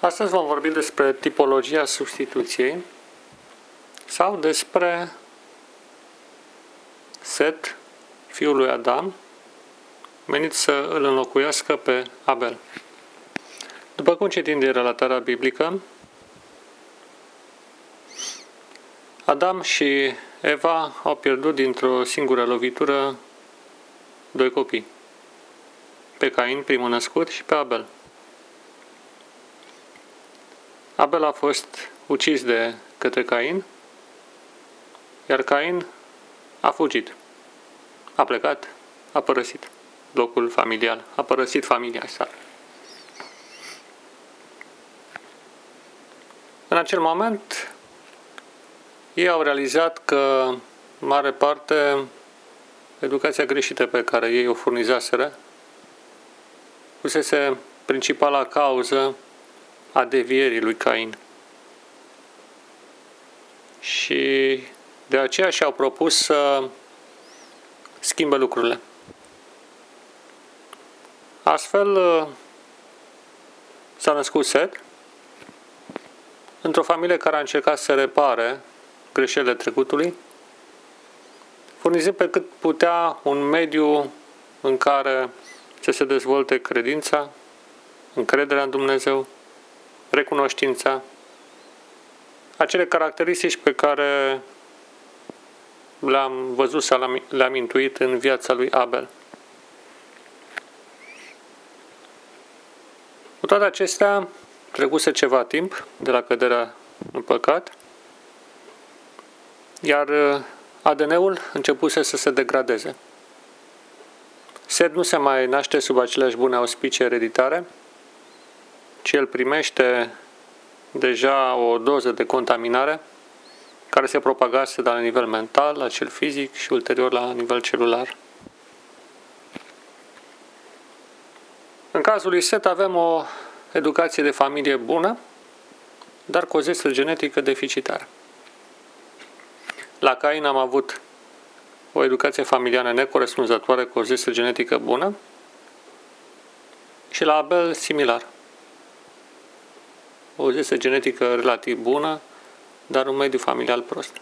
Astăzi vom vorbi despre tipologia substituției sau despre Set, fiul lui Adam, menit să îl înlocuiască pe Abel. După cum citim din relatarea biblică, Adam și Eva au pierdut dintr-o singură lovitură doi copii, pe Cain, primul născut, și pe Abel. Abel a fost ucis de către Cain, iar Cain a fugit, a plecat, a părăsit locul familial, a părăsit familia sa. În acel moment, ei au realizat că, mare parte, educația greșită pe care ei o furnizaseră fusese principala cauză a devierii lui Cain. Și de aceea și-au propus să schimbe lucrurile. Astfel s-a născut Set într-o familie care a încercat să repare greșelile trecutului, furnizând pe cât putea un mediu în care să se dezvolte credința, încrederea în Dumnezeu, recunoștința, acele caracteristici pe care le-am văzut sau le-am intuit în viața lui Abel. Cu toate acestea, trecuse ceva timp de la căderea în păcat, iar uh, ADN-ul începuse să se degradeze. Sed nu se mai naște sub aceleași bune auspicii ereditare, ci el primește deja o doză de contaminare care se propagase de la nivel mental, la cel fizic și ulterior la nivel celular. În cazul lui Set avem o educație de familie bună, dar cu o zestru genetică deficitară. La Cain am avut o educație familială necorespunzătoare cu o zestru genetică bună și la Abel similar o zesă genetică relativ bună, dar un mediu familial prost.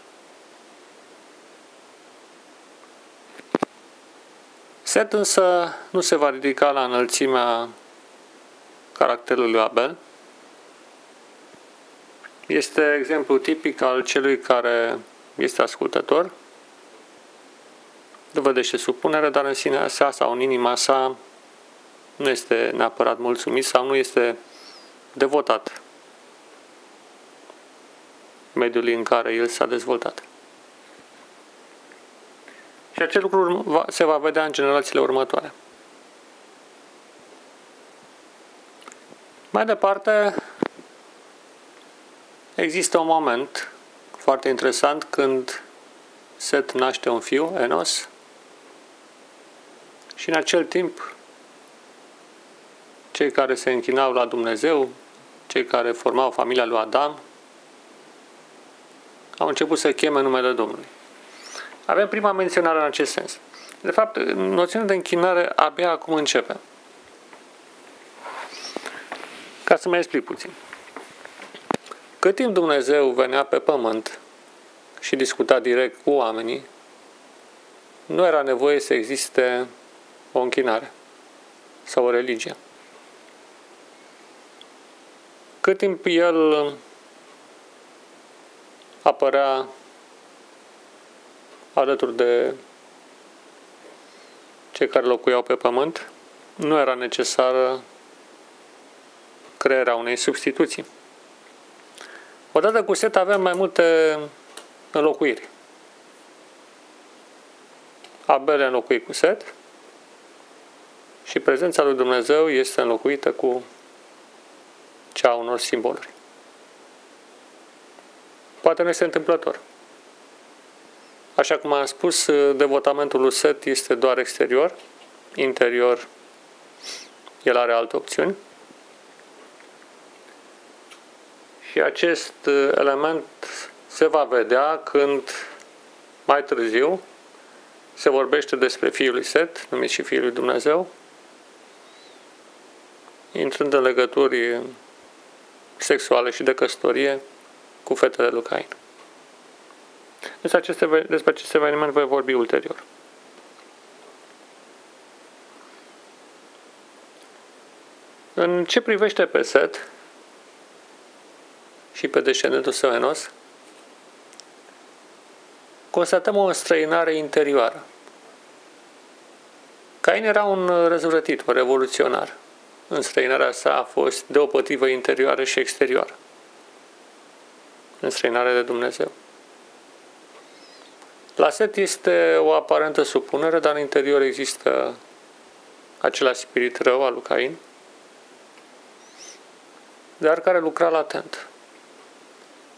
Set însă nu se va ridica la înălțimea caracterului lui Abel. Este exemplu tipic al celui care este ascultător, dovedește supunere, dar în sinea sa sau în inima sa nu este neapărat mulțumit sau nu este devotat mediului în care el s-a dezvoltat. Și acest lucru se va vedea în generațiile următoare. Mai departe, există un moment foarte interesant când Set naște un fiu, Enos, și în acel timp cei care se închinau la Dumnezeu, cei care formau familia lui Adam, au început să cheme numele Domnului. Avem prima menționare în acest sens. De fapt, noțiunea de închinare abia acum începe. Ca să mai explic puțin. Cât timp Dumnezeu venea pe pământ și discuta direct cu oamenii, nu era nevoie să existe o închinare sau o religie. Cât timp El apărea alături de cei care locuiau pe pământ, nu era necesară crearea unei substituții. Odată cu set avem mai multe înlocuiri. Abel înlocuit cu set și prezența lui Dumnezeu este înlocuită cu cea a unor simboluri. Poate nu este întâmplător. Așa cum am spus, devotamentul lui Set este doar exterior, interior el are alte opțiuni. Și acest element se va vedea când mai târziu se vorbește despre Fiul lui Set, numit și Fiul lui Dumnezeu, intrând în legături sexuale și de căsătorie cu fetele lui Cain. Despre acest, despre acest eveniment voi vorbi ulterior. În ce privește pe Set și pe descendentul său Enos, constatăm o străinare interioară. Cain era un răzvrătit, un revoluționar. În străinarea sa a fost deopotrivă interioară și exterioară. În străinare de Dumnezeu. La Set este o aparentă supunere, dar în interior există același spirit rău al lui Cain, dar care lucra latent.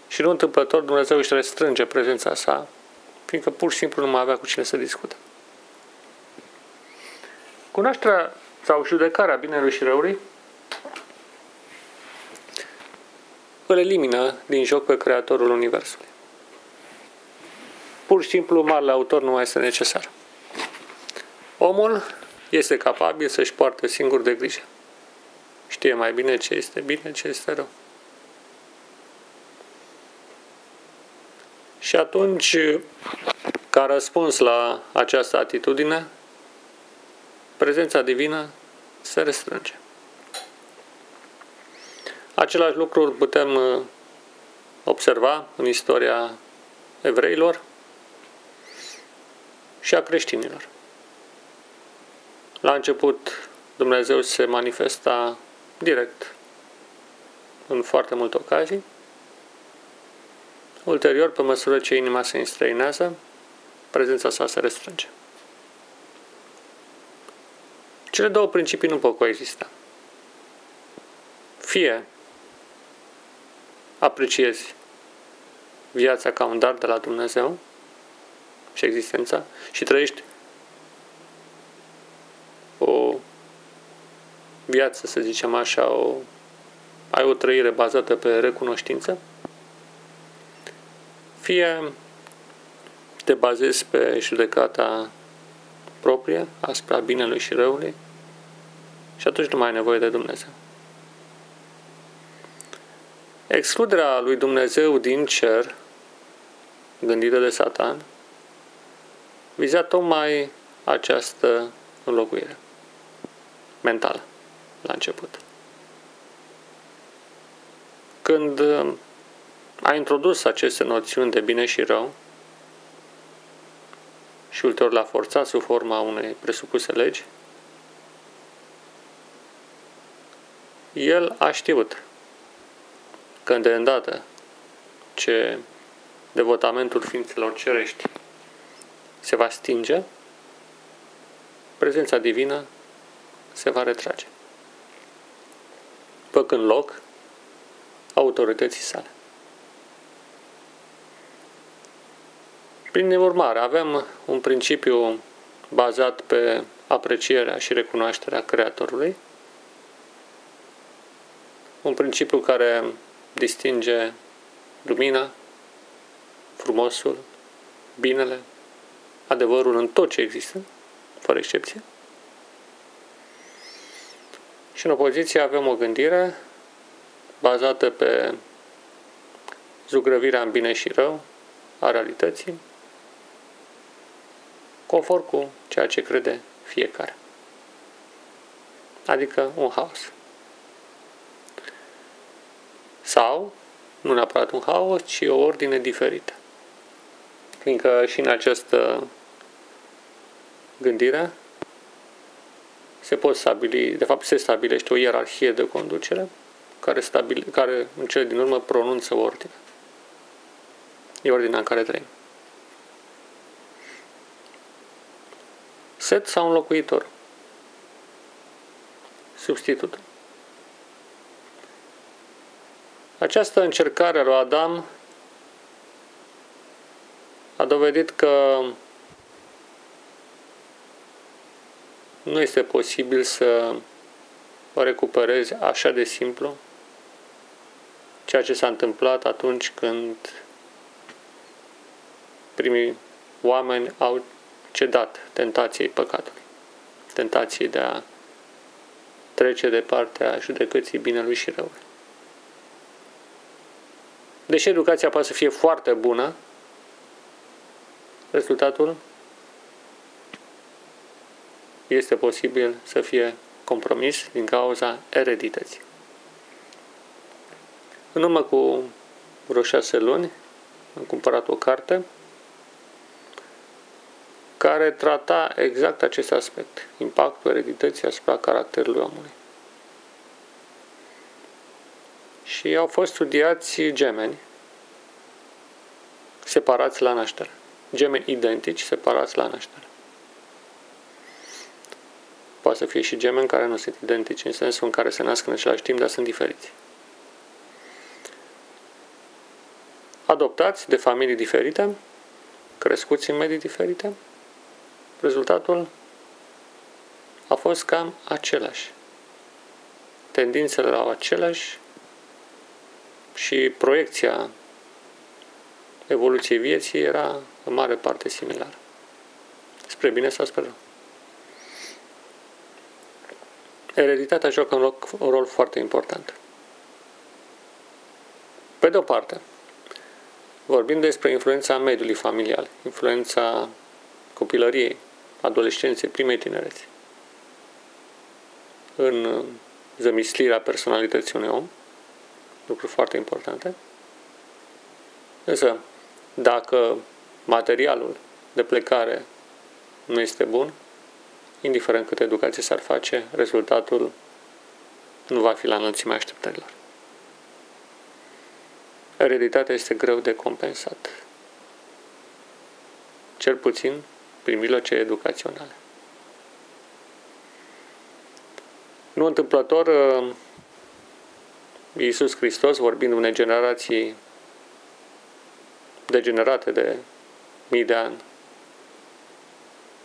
Și nu întâmplător Dumnezeu își restrânge prezența sa, fiindcă pur și simplu nu mai avea cu cine să discute. Cunoașterea sau judecarea binelui și răului îl elimină din joc pe Creatorul Universului. Pur și simplu, marele autor nu mai este necesar. Omul este capabil să-și poartă singur de grijă. Știe mai bine ce este bine, ce este rău. Și atunci, ca răspuns la această atitudine, prezența divină se restrânge. Același lucru îl putem uh, observa în istoria evreilor și a creștinilor. La început, Dumnezeu se manifesta direct în foarte multe ocazii. Ulterior, pe măsură ce inima se înstrăinează, prezența sa se restrânge. Cele două principii nu pot coexista. Fie apreciezi viața ca un dar de la Dumnezeu și existența și trăiești o viață, să zicem așa, o, ai o trăire bazată pe recunoștință, fie te bazezi pe judecata proprie asupra binelui și răului și atunci nu mai ai nevoie de Dumnezeu. Excluderea lui Dumnezeu din cer, gândită de Satan, viza tocmai această înlocuire mentală la început. Când a introdus aceste noțiuni de bine și rău și ulterior l-a forțat sub forma unei presupuse legi, el a știut că de îndată ce devotamentul ființelor cerești se va stinge, prezența divină se va retrage, făcând loc autorității sale. Prin urmare, avem un principiu bazat pe aprecierea și recunoașterea Creatorului, un principiu care distinge lumina, frumosul, binele, adevărul în tot ce există, fără excepție. Și în opoziție avem o gândire bazată pe zugrăvirea în bine și rău a realității, conform cu ceea ce crede fiecare. Adică un haos. Sau, nu neapărat un haos, ci o ordine diferită. Fiindcă și în această gândire se pot stabili, de fapt se stabilește o ierarhie de conducere care, stabile, care în cele din urmă pronunță ordine. E ordinea în care trăim. Set sau înlocuitor? Substitutul. Această încercare a lui Adam a dovedit că nu este posibil să o recuperezi așa de simplu ceea ce s-a întâmplat atunci când primii oameni au cedat tentației păcatului, tentației de a trece de partea judecății binelui și răului. Deși educația poate să fie foarte bună, rezultatul este posibil să fie compromis din cauza eredității. În urmă cu vreo șase luni am cumpărat o carte care trata exact acest aspect, impactul eredității asupra caracterului omului. Și au fost studiați gemeni separați la naștere. Gemeni identici separați la naștere. Poate să fie și gemeni care nu sunt identici, în sensul în care se nasc în același timp, dar sunt diferiți. Adoptați de familii diferite, crescuți în medii diferite, rezultatul a fost cam același. Tendințele erau aceleași și proiecția evoluției vieții era în mare parte similară. Spre bine sau spre rău. Ereditatea joacă un rol, un rol foarte important. Pe de o parte, vorbim despre influența mediului familial, influența copilăriei, adolescenței, primei tinereți, în zămislirea personalității unui om, lucruri foarte importante. Însă, dacă materialul de plecare nu este bun, indiferent cât educație s-ar face, rezultatul nu va fi la înălțimea așteptărilor. Ereditatea este greu de compensat. Cel puțin prin mijloace educaționale. Nu întâmplător, uh, Iisus Hristos, vorbind unei generații degenerate de mii de ani,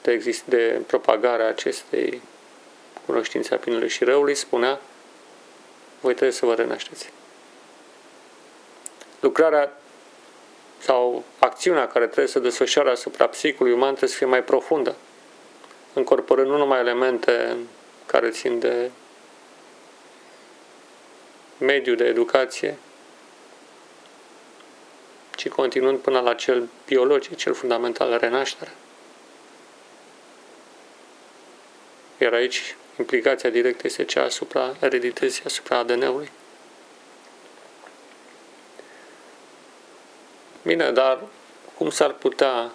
de, exist, de propagarea acestei cunoștințe a binelui și răului, spunea, voi trebuie să vă renașteți. Lucrarea sau acțiunea care trebuie să desfășoare asupra psihicului uman trebuie să fie mai profundă, încorporând nu numai elemente care țin de mediu de educație, ci continuând până la cel biologic, cel fundamental, renaștere. Iar aici implicația directă este cea asupra eredității, asupra ADN-ului. Bine, dar cum s-ar putea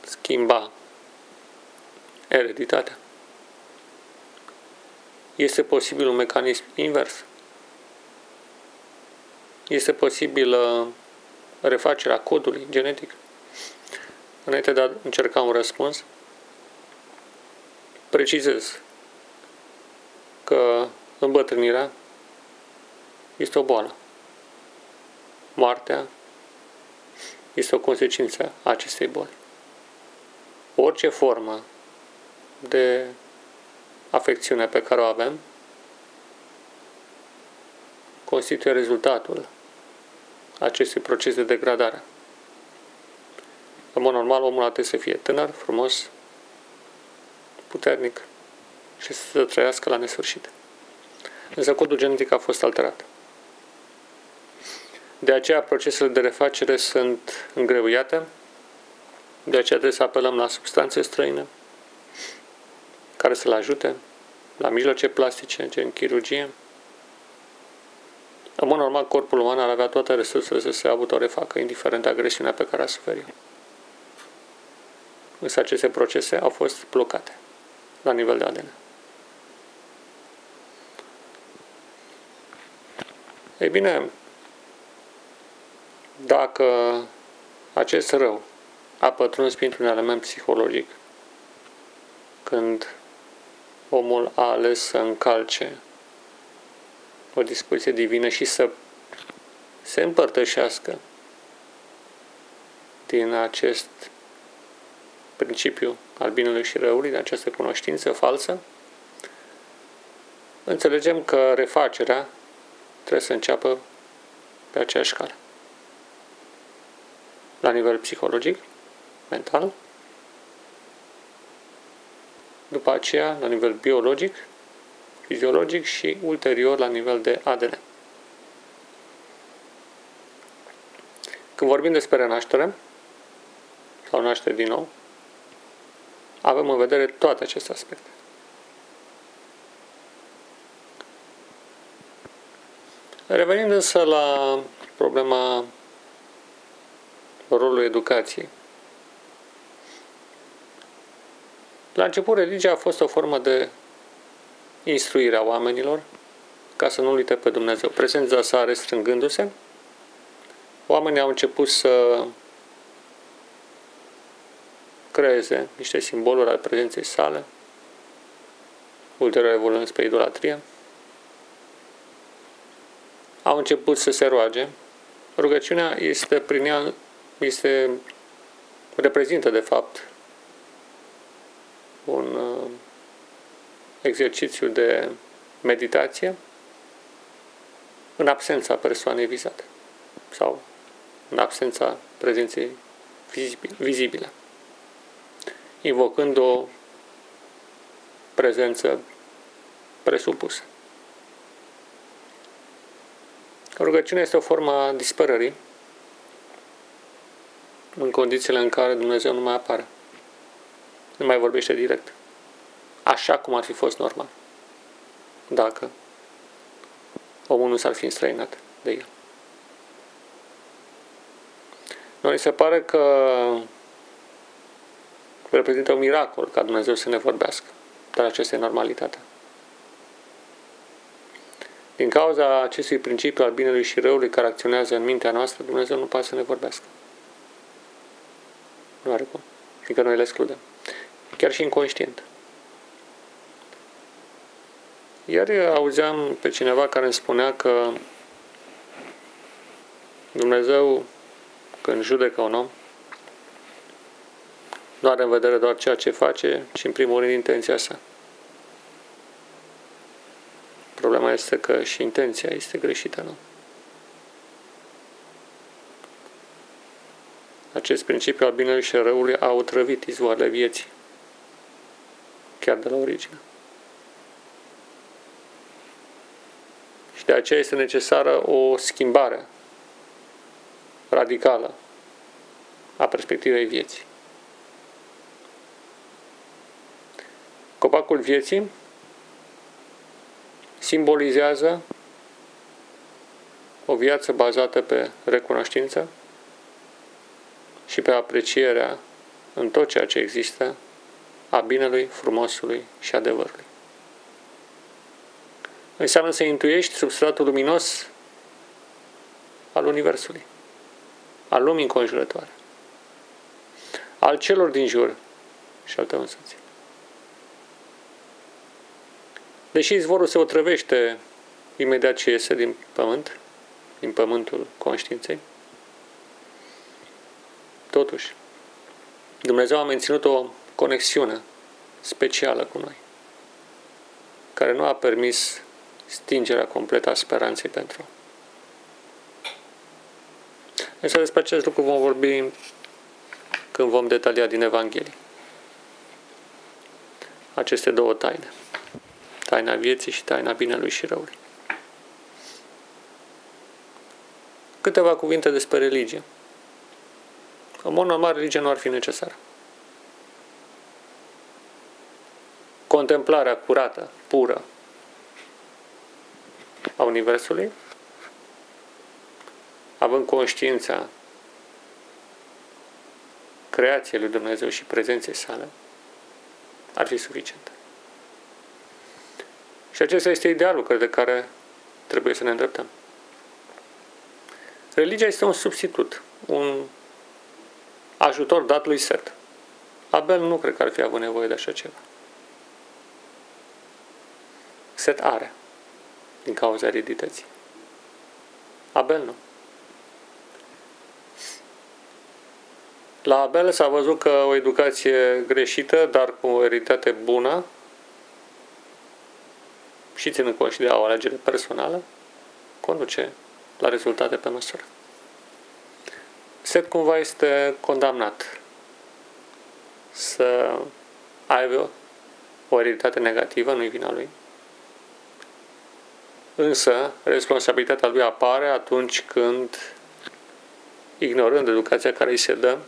schimba ereditatea? Este posibil un mecanism invers. Este posibil refacerea codului genetic. Înainte de a încerca un răspuns, precizez că îmbătrânirea este o boală. Moartea este o consecință a acestei boli. Orice formă de afecțiune pe care o avem constituie rezultatul acestui proces de degradare. În mod normal, omul trebuie să fie tânăr, frumos, puternic și să trăiască la nesfârșit. Însă codul genetic a fost alterat. De aceea procesele de refacere sunt îngreuiate, de aceea trebuie să apelăm la substanțe străine care să-l ajute, la mijloace plastice, gen chirurgie. În mod normal, corpul uman ar avea toate resursele să se autorefacă, indiferent de agresiunea pe care a suferit. Însă aceste procese au fost blocate la nivel de ADN. Ei bine, dacă acest rău a pătruns printr-un element psihologic, când omul a ales să încalce o dispoziție divină și să se împărtășească din acest principiu al binelui și răului, din această cunoștință falsă, înțelegem că refacerea trebuie să înceapă pe aceeași cale la nivel psihologic, mental, după aceea la nivel biologic, fiziologic și ulterior la nivel de ADN. Când vorbim despre renaștere sau naștere din nou, avem în vedere toate aceste aspecte. Revenind însă la problema rolului educației. La început, religia a fost o formă de instruire a oamenilor ca să nu uite pe Dumnezeu. Prezența sa restrângându-se, oamenii au început să creeze niște simboluri ale prezenței sale, ulterior evoluând spre idolatrie. Au început să se roage. Rugăciunea este prin ea, este, reprezintă de fapt un uh, exercițiu de meditație în absența persoanei vizate sau în absența prezenței vizibile, invocând o prezență presupusă. Rugăciunea este o formă a dispărării în condițiile în care Dumnezeu nu mai apare. Nu mai vorbește direct. Așa cum ar fi fost normal. Dacă omul nu s-ar fi înstrăinat de el. Noi se pare că reprezintă un miracol ca Dumnezeu să ne vorbească. Dar acesta e normalitatea. Din cauza acestui principiu al binelui și răului care acționează în mintea noastră, Dumnezeu nu poate să ne vorbească. Nu are cum. Fiindcă noi le excludem. Chiar și inconștient. Ieri auzeam pe cineva care îmi spunea că Dumnezeu, când judecă un om, nu are în vedere doar ceea ce face, ci în primul rând intenția sa. Problema este că și intenția este greșită, nu? Acest principiu al binelui și răului a otrăvit izvoarele vieții, chiar de la origine. De aceea este necesară o schimbare radicală a perspectivei vieții. Copacul vieții simbolizează o viață bazată pe recunoștință și pe aprecierea în tot ceea ce există a binelui, frumosului și adevărului. Înseamnă să intuiești substratul luminos al Universului, al lumii înconjurătoare, al celor din jur și al tău însuți. Deși izvorul se otrăvește imediat ce iese din pământ, din pământul conștiinței, totuși, Dumnezeu a menținut o conexiune specială cu noi, care nu a permis stingerea completă a speranței pentru. Însă despre acest lucru vom vorbi când vom detalia din Evanghelie. Aceste două taine taina vieții și taina binelui și răului. Câteva cuvinte despre religie. În mod normal, religia nu ar fi necesară. Contemplarea curată, pură a Universului, având conștiința creației lui Dumnezeu și prezenței sale, ar fi suficientă. Și acesta este idealul de care trebuie să ne îndreptăm. Religia este un substitut, un ajutor dat lui Set. Abel nu cred că ar fi avut nevoie de așa ceva. Set are, din cauza eredității. Abel nu. La Abel s-a văzut că o educație greșită, dar cu o ereditate bună, și ținând cont și de o alegere personală, conduce la rezultate pe măsură. Set cumva este condamnat să aibă o ereditate negativă, nu-i vina lui. Însă, responsabilitatea lui apare atunci când ignorând educația care îi se dă,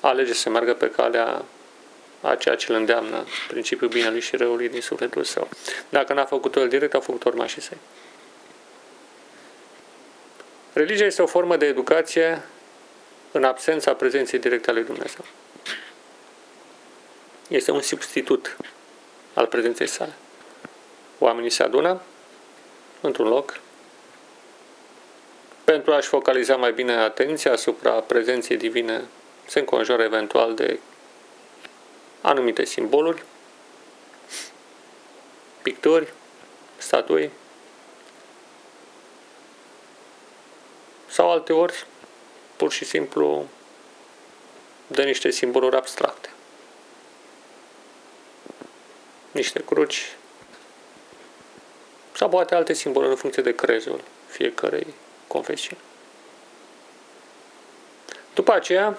alege să meargă pe calea a ceea ce îl îndeamnă principiul binelui și răului din sufletul său. Dacă n-a făcut-o el direct, a făcut urmașii săi. Religia este o formă de educație în absența prezenței directe a lui Dumnezeu. Este un substitut al prezenței sale. Oamenii se adună într-un loc pentru a-și focaliza mai bine atenția asupra prezenței divine, se înconjoară eventual de anumite simboluri, picturi, statui sau alte ori pur și simplu de niște simboluri abstracte. Niște cruci sau poate alte simboluri în funcție de crezul fiecarei confesiuni. După aceea,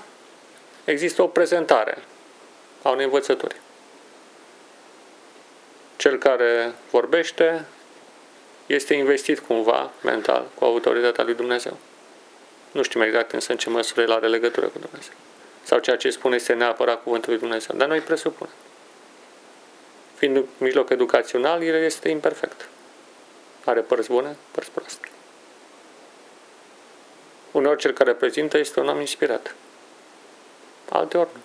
există o prezentare a unei învățături. Cel care vorbește este investit cumva mental cu autoritatea lui Dumnezeu. Nu știm exact însă în ce măsură el are legătură cu Dumnezeu. Sau ceea ce spune este neapărat cuvântul lui Dumnezeu. Dar noi presupunem. Fiind mijloc educațional, el este imperfect. Are părți bune, părți proaste. Uneori cel care prezintă este un om inspirat. Alteori nu.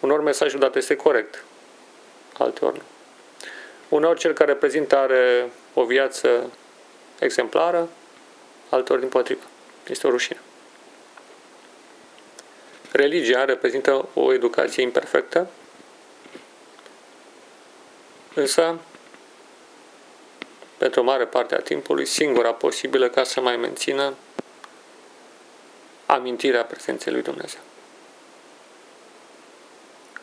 Uneori mesajul dat este corect. Alteori nu. Uneori cel care prezintă are o viață exemplară, alteori din potrivă. Este o rușine. Religia reprezintă o educație imperfectă, însă, pentru o mare parte a timpului, singura posibilă ca să mai mențină amintirea prezenței lui Dumnezeu.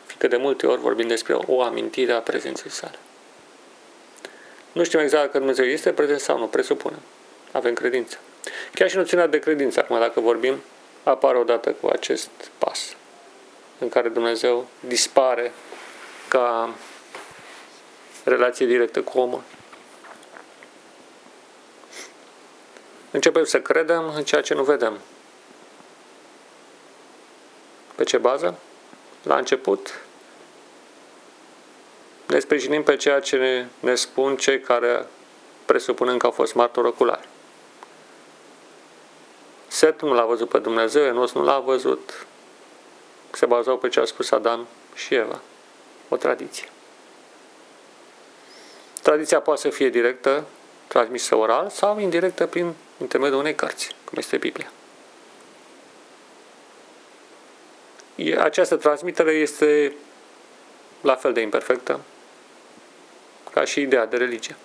Fiindcă de multe ori vorbim despre o amintire a prezenței sale. Nu știm exact că Dumnezeu este prezent sau nu, presupunem. Avem credință. Chiar și noțiunea de credință, acum dacă vorbim, apare odată cu acest pas în care Dumnezeu dispare ca relație directă cu omul. Începem să credem în ceea ce nu vedem. Pe ce bază? La început ne sprijinim pe ceea ce ne, ne spun cei care presupunem că au fost martori oculari. Set nu l-a văzut pe Dumnezeu, Enos nu l-a văzut. Se bazau pe ce a spus Adam și Eva. O tradiție. Tradiția poate să fie directă, transmisă oral, sau indirectă prin intermediul unei cărți, cum este Biblia. Această transmitere este la fel de imperfectă ca și ideea de religie.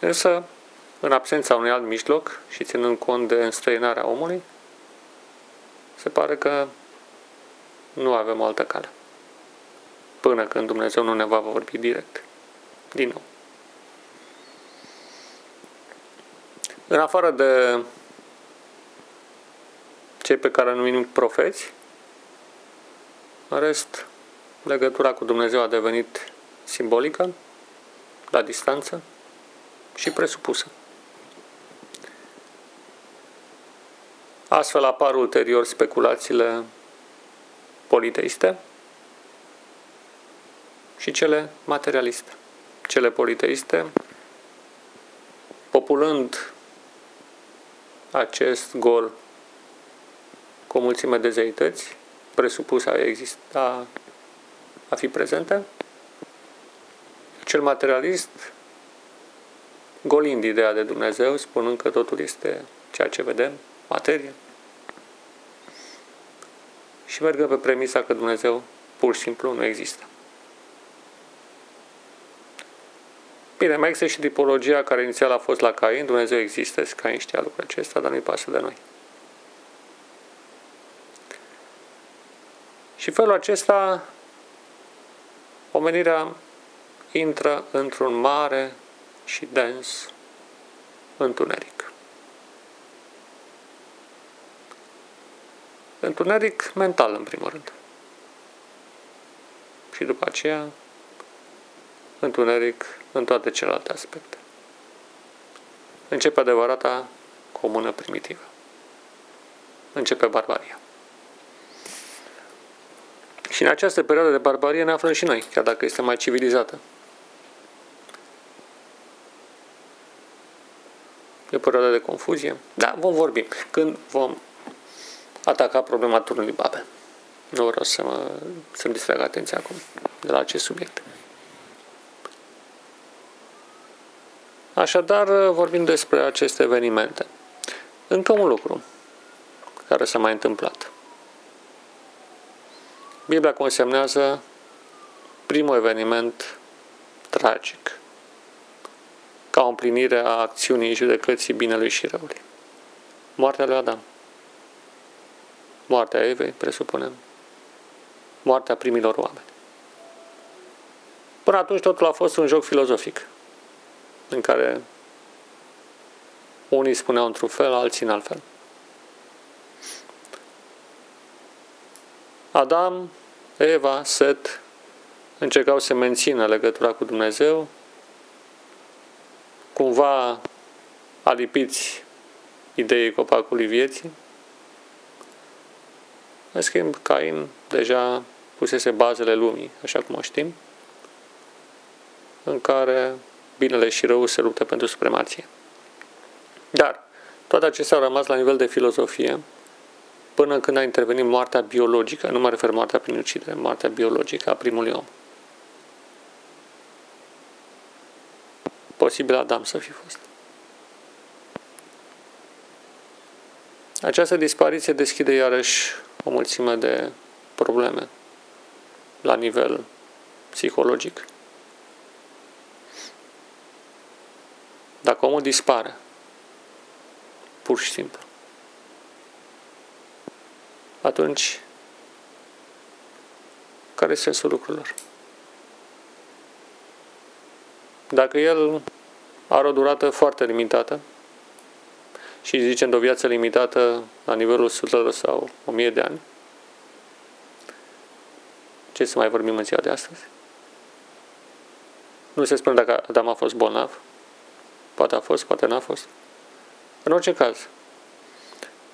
Însă, în absența unui alt mijloc și ținând cont de înstrăinarea omului, se pare că nu avem o altă cale. Până când Dumnezeu nu ne va vorbi direct. Din nou. În afară de cei pe care numim profeți, în rest, legătura cu Dumnezeu a devenit simbolică, la distanță și presupusă. Astfel apar ulterior speculațiile politeiste și cele materialiste. Cele politeiste, populând acest gol cu o mulțime de zeități, presupus a exista, a fi prezente, cel materialist golind ideea de Dumnezeu, spunând că totul este ceea ce vedem, materie. Și mergă pe premisa că Dumnezeu pur și simplu nu există. Bine, mai există și tipologia care inițial a fost la Cain, Dumnezeu există, Cain știa lucrul acesta, dar nu-i pasă de noi. Și felul acesta, omenirea intră într-un mare și dens întuneric. Întuneric mental, în primul rând. Și după aceea, întuneric în toate celelalte aspecte. începe adevărata comună primitivă. Începe barbaria. Și în această perioadă de barbarie ne aflăm și noi, chiar dacă este mai civilizată. E o perioadă de confuzie. Da, vom vorbi. Când vom ataca problema turnului Babel. Nu vreau să mă, să-mi distrag atenția acum de la acest subiect. Așadar, vorbim despre aceste evenimente. Încă un lucru care s-a mai întâmplat. Biblia consemnează primul eveniment tragic ca o împlinire a acțiunii judecății binelui și răului. Moartea lui Adam. Moartea Evei, presupunem. Moartea primilor oameni. Până atunci totul a fost un joc filozofic în care unii spuneau într-un fel, alții în alt fel. Adam, Eva, Set încercau să mențină legătura cu Dumnezeu, cumva alipiți ideii copacului vieții. În schimb, Cain deja pusese bazele lumii, așa cum o știm, în care binele și răul se luptă pentru supremație. Dar toate acestea au rămas la nivel de filozofie până când a intervenit moartea biologică, nu mă refer moartea prin ucidere, moartea biologică a primului om. Posibil Adam să fi fost. Această dispariție deschide iarăși o mulțime de probleme la nivel psihologic. Dacă omul dispare, pur și simplu, atunci care este sensul lucrurilor? Dacă el are o durată foarte limitată și zicem de o viață limitată la nivelul sutelor sau o mie de ani, ce să mai vorbim în ziua de astăzi? Nu se spune dacă Adam a fost bolnav. Poate a fost, poate n-a fost. În orice caz,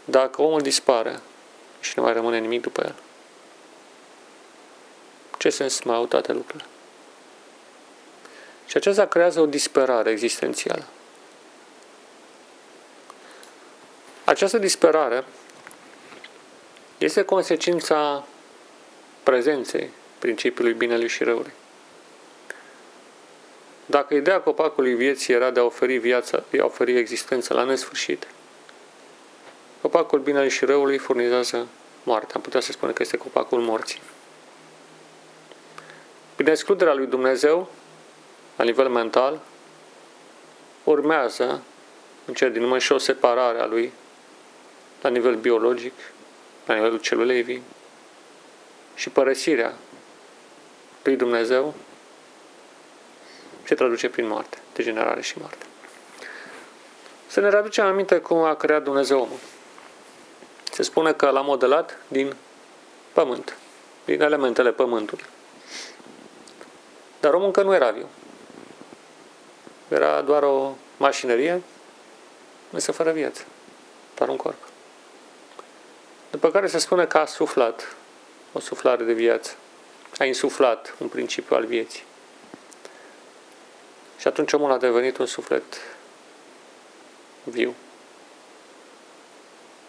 dacă omul dispare și nu mai rămâne nimic după el, ce sens mai au toate lucrurile? Și acesta creează o disperare existențială. Această disperare este consecința prezenței principiului binelui și răului. Dacă ideea copacului vieții era de a oferi viața, de a oferi existență la nesfârșit, copacul binelui și răului furnizează moartea. Am putea să spune că este copacul morții. Prin excluderea lui Dumnezeu, la nivel mental, urmează, în cel din urmă, și o separare a lui la nivel biologic, la nivelul celulei vii, și părăsirea lui Dumnezeu se traduce prin moarte, degenerare și moarte. Să ne readucem aminte cum a creat Dumnezeu omul. Se spune că l-a modelat din pământ, din elementele pământului. Dar omul încă nu era viu. Era doar o mașinărie, însă fără viață, doar un corp. După care se spune că a suflat o suflare de viață. A insuflat un principiu al vieții. Și atunci omul a devenit un suflet viu.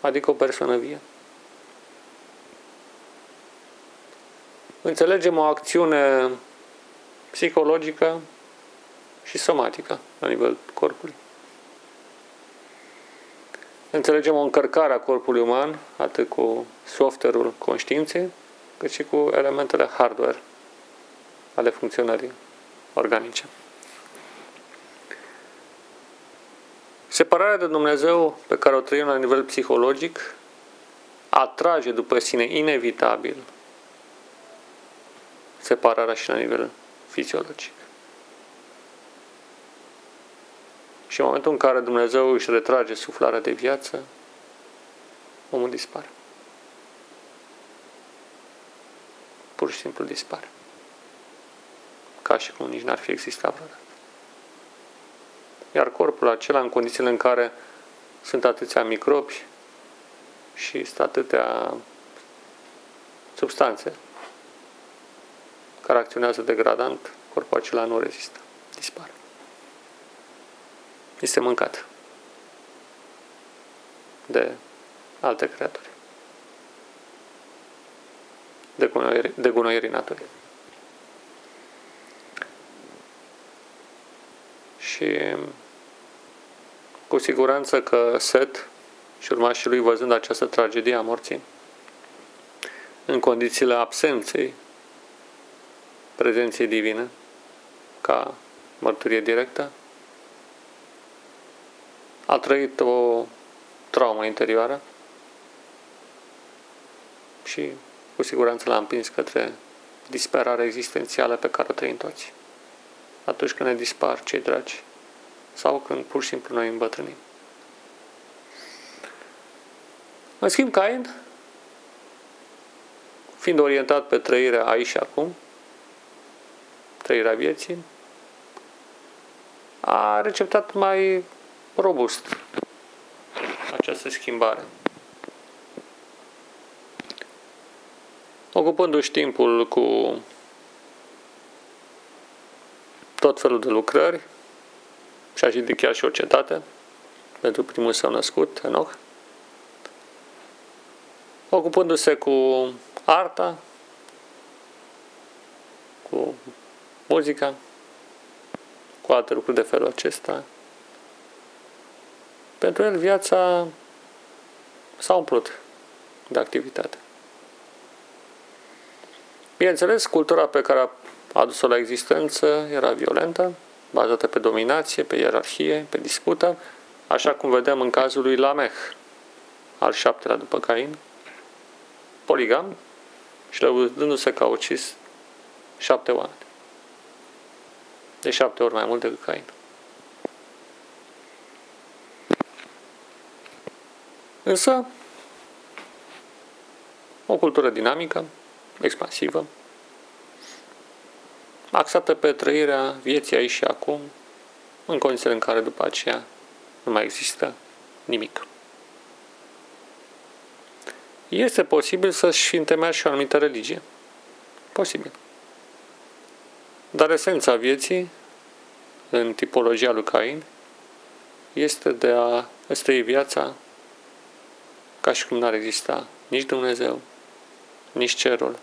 Adică o persoană vie. Înțelegem o acțiune psihologică și somatică la nivel corpului. Înțelegem o încărcare a corpului uman, atât cu software-ul conștiinței, cât și cu elementele hardware ale funcționării organice. Separarea de Dumnezeu pe care o trăim la nivel psihologic atrage după sine inevitabil separarea și la nivel fiziologic. Și în momentul în care Dumnezeu își retrage suflarea de viață, omul dispare. Pur și simplu dispare. Ca și cum nici n-ar fi existat vreodată. Iar corpul acela, în condițiile în care sunt atâția microbi și sunt atâtea substanțe care acționează degradant, corpul acela nu rezistă, dispare. Este mâncat de alte creaturi. De gunoierii, de gunoierii naturii. Și cu siguranță că Set și urmașii lui văzând această tragedie a morții, în condițiile absenței prezenței divine, ca mărturie directă, a trăit o traumă interioară și cu siguranță l-a împins către disperarea existențială pe care o trăim toți. Atunci când ne dispar cei dragi sau când pur și simplu noi îmbătrânim. În schimb, Cain, fiind orientat pe trăirea aici și acum, trăirea vieții, a receptat mai robust această schimbare. Ocupându-și timpul cu tot felul de lucrări, și-a zidit chiar și o cetate pentru primul său născut, Enoch, ocupându-se cu arta, cu muzica, cu alte lucruri de felul acesta. Pentru el viața s-a umplut de activitate. Bineînțeles, cultura pe care a adus-o la existență era violentă, bazată pe dominație, pe ierarhie, pe dispută, așa cum vedem în cazul lui Lamech, al șaptelea după Cain, poligam și lăudându-se că a ucis șapte oameni. De șapte ori mai mult decât Cain. Însă, o cultură dinamică, expansivă, axată pe trăirea vieții aici și acum, în condițiile în care după aceea nu mai există nimic. Este posibil să-și fi întemeiat și o anumită religie. Posibil. Dar esența vieții, în tipologia lui Cain, este de a trăi viața ca și cum n-ar exista nici Dumnezeu, nici cerul.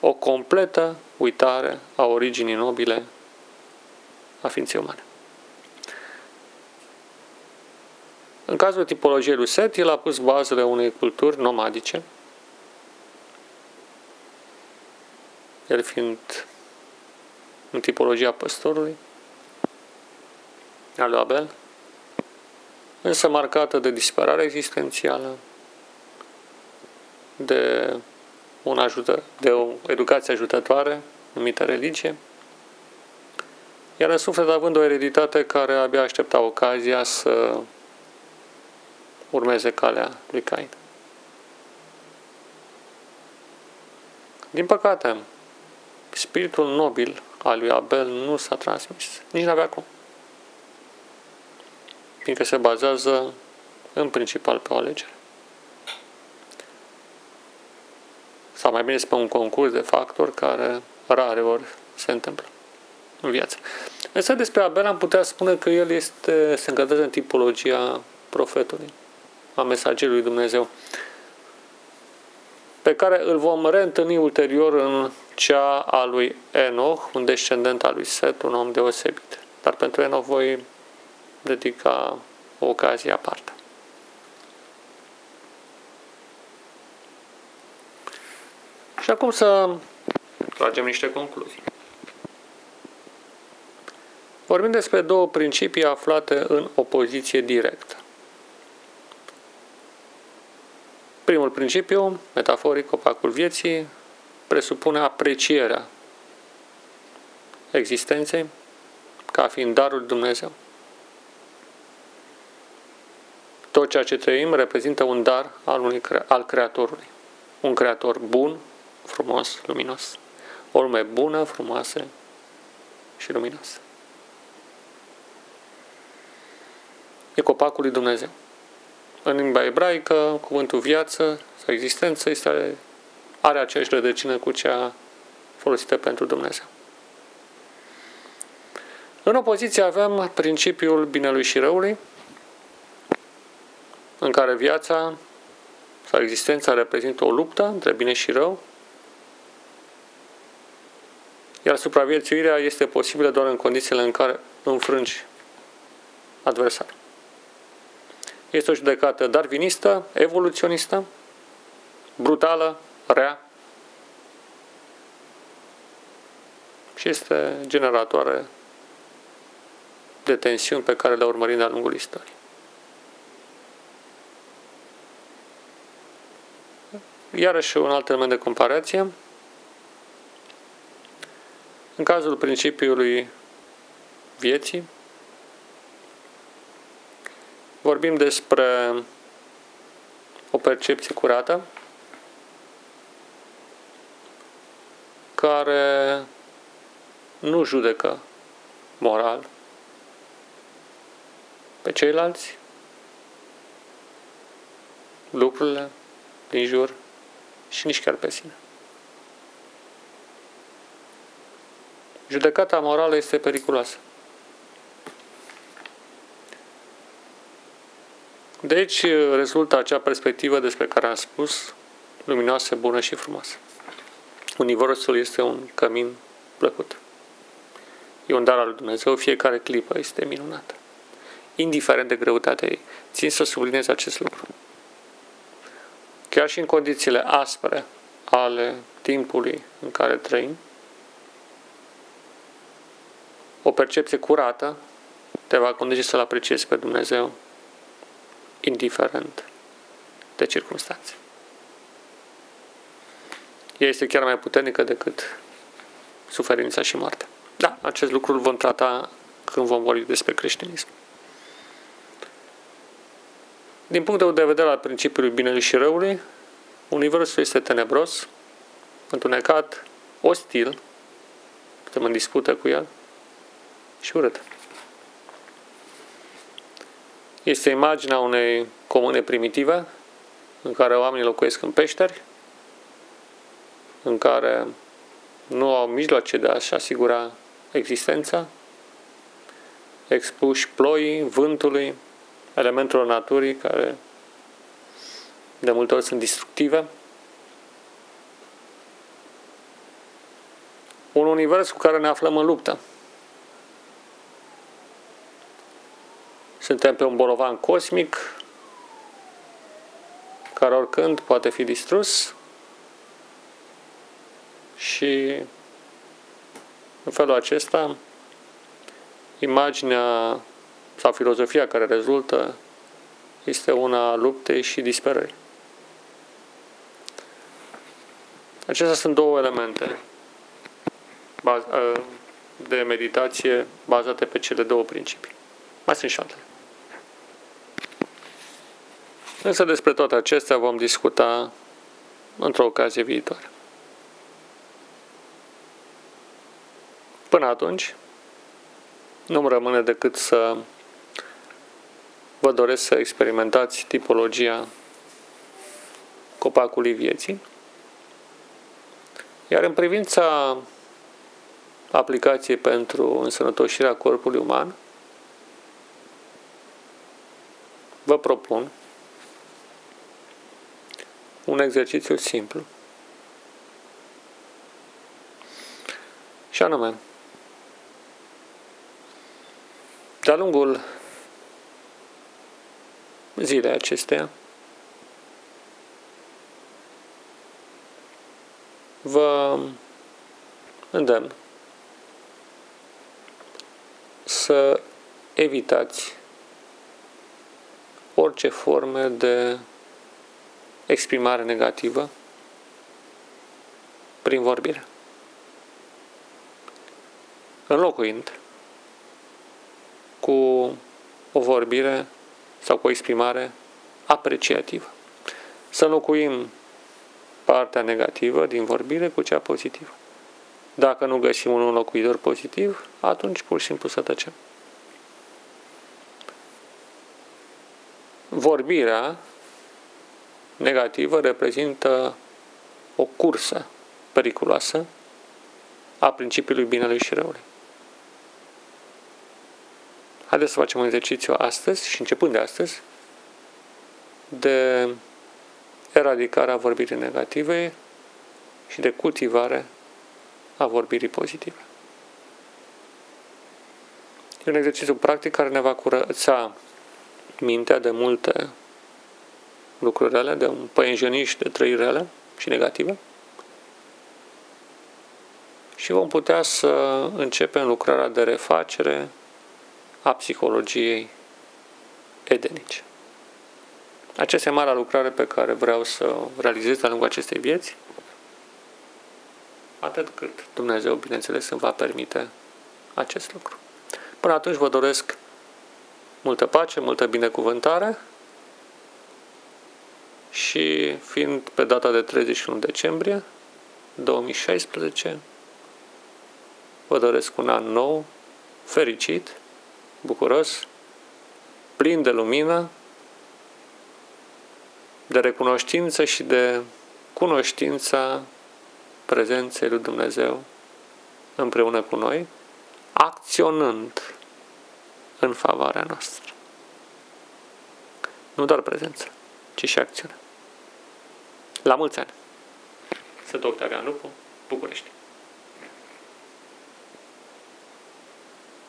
O completă uitare a originii nobile a ființei umane. În cazul tipologiei lui Set, el a pus bazele unei culturi nomadice, el fiind în tipologia păstorului, al lui Abel, însă marcată de disperare existențială, de, un ajută, de o educație ajutătoare numită religie, iar în suflet având o ereditate care abia aștepta ocazia să urmeze calea lui Cain. Din păcate, spiritul nobil al lui Abel nu s-a transmis. Nici n-avea cum. Fiindcă se bazează în principal pe o alegere. Sau mai bine pe un concurs de factori care rare ori se întâmplă în viață. Însă despre Abel am putea spune că el este, se încadrează în tipologia profetului a mesagerului Dumnezeu, pe care îl vom reîntâlni ulterior în cea a lui Enoch, un descendent al lui Set, un om deosebit. Dar pentru Enoch voi dedica o ocazie aparte. Și acum să tragem niște concluzii. Vorbim despre două principii aflate în opoziție directă. Primul principiu, metaforic, copacul vieții, presupune aprecierea existenței ca fiind darul Dumnezeu. Tot ceea ce trăim reprezintă un dar al, unui, al Creatorului. Un Creator bun, frumos, luminos. O lume bună, frumoasă și luminoasă. e copacul lui Dumnezeu. În limba ebraică, cuvântul viață sau existență este, are aceeași rădăcină cu cea folosită pentru Dumnezeu. În opoziție avem principiul binelui și răului, în care viața sau existența reprezintă o luptă între bine și rău, iar supraviețuirea este posibilă doar în condițiile în care înfrângi adversarul. Este o judecată darwinistă, evoluționistă, brutală, rea și este generatoare de tensiuni pe care le urmărim de-a lungul istoriei. Iarăși un alt element de comparație. În cazul principiului vieții, vorbim despre o percepție curată care nu judecă moral pe ceilalți, lucrurile din jur și nici chiar pe sine. Judecata morală este periculoasă. Deci rezultă acea perspectivă despre care am spus, luminoasă, bună și frumoasă. Universul este un cămin plăcut. E un dar al lui Dumnezeu, fiecare clipă este minunată. Indiferent de greutatea ei. Țin să subliniez acest lucru. Chiar și în condițiile aspre ale timpului în care trăim, o percepție curată te va conduce să-L apreciezi pe Dumnezeu, indiferent de circunstanțe. Ea este chiar mai puternică decât suferința și moartea. Da, acest lucru îl vom trata când vom vorbi despre creștinism. Din punctul de vedere al principiului binelui și răului, universul este tenebros, întunecat, ostil, suntem în dispută cu el și urât. Este imaginea unei comune primitive în care oamenii locuiesc în peșteri, în care nu au mijloace de a-și asigura existența, expuși ploii, vântului, elementelor naturii care de multe ori sunt destructive. Un univers cu care ne aflăm în luptă. Suntem pe un bolovan cosmic care oricând poate fi distrus și în felul acesta imaginea sau filozofia care rezultă este una a luptei și disperării. Acestea sunt două elemente de meditație bazate pe cele două principii. Mai sunt și altele. Însă despre toate acestea vom discuta într-o ocazie viitoare. Până atunci, nu-mi rămâne decât să vă doresc să experimentați tipologia copacului vieții. Iar în privința aplicației pentru însănătoșirea corpului uman, vă propun un exercițiu simplu. Și anume, de-a lungul zilei acesteia, vă îndemn să evitați orice forme de exprimare negativă prin vorbire. Înlocuind cu o vorbire sau cu o exprimare apreciativă. Să înlocuim partea negativă din vorbire cu cea pozitivă. Dacă nu găsim un înlocuitor pozitiv, atunci pur și simplu să tăcem. vorbirea negativă reprezintă o cursă periculoasă a principiului binelui și răului. Haideți să facem un exercițiu astăzi și începând de astăzi de eradicarea vorbirii negative și de cultivare a vorbirii pozitive. E un exercițiu practic care ne va curăța mintea de multe lucruri rele, de un păienjeniș de trăiri rele și negative. Și vom putea să începem lucrarea de refacere a psihologiei edenice. Aceasta e marea lucrare pe care vreau să o realizez de-a lungul acestei vieți, atât cât Dumnezeu, bineînțeles, îmi va permite acest lucru. Până atunci vă doresc multă pace, multă binecuvântare și fiind pe data de 31 decembrie 2016, vă doresc un an nou, fericit, bucuros, plin de lumină, de recunoștință și de cunoștința prezenței lui Dumnezeu împreună cu noi, acționând în favoarea noastră. Nu doar prezență, ci și acțiune. La mulți ani! Sunt Octavian Lupu, București.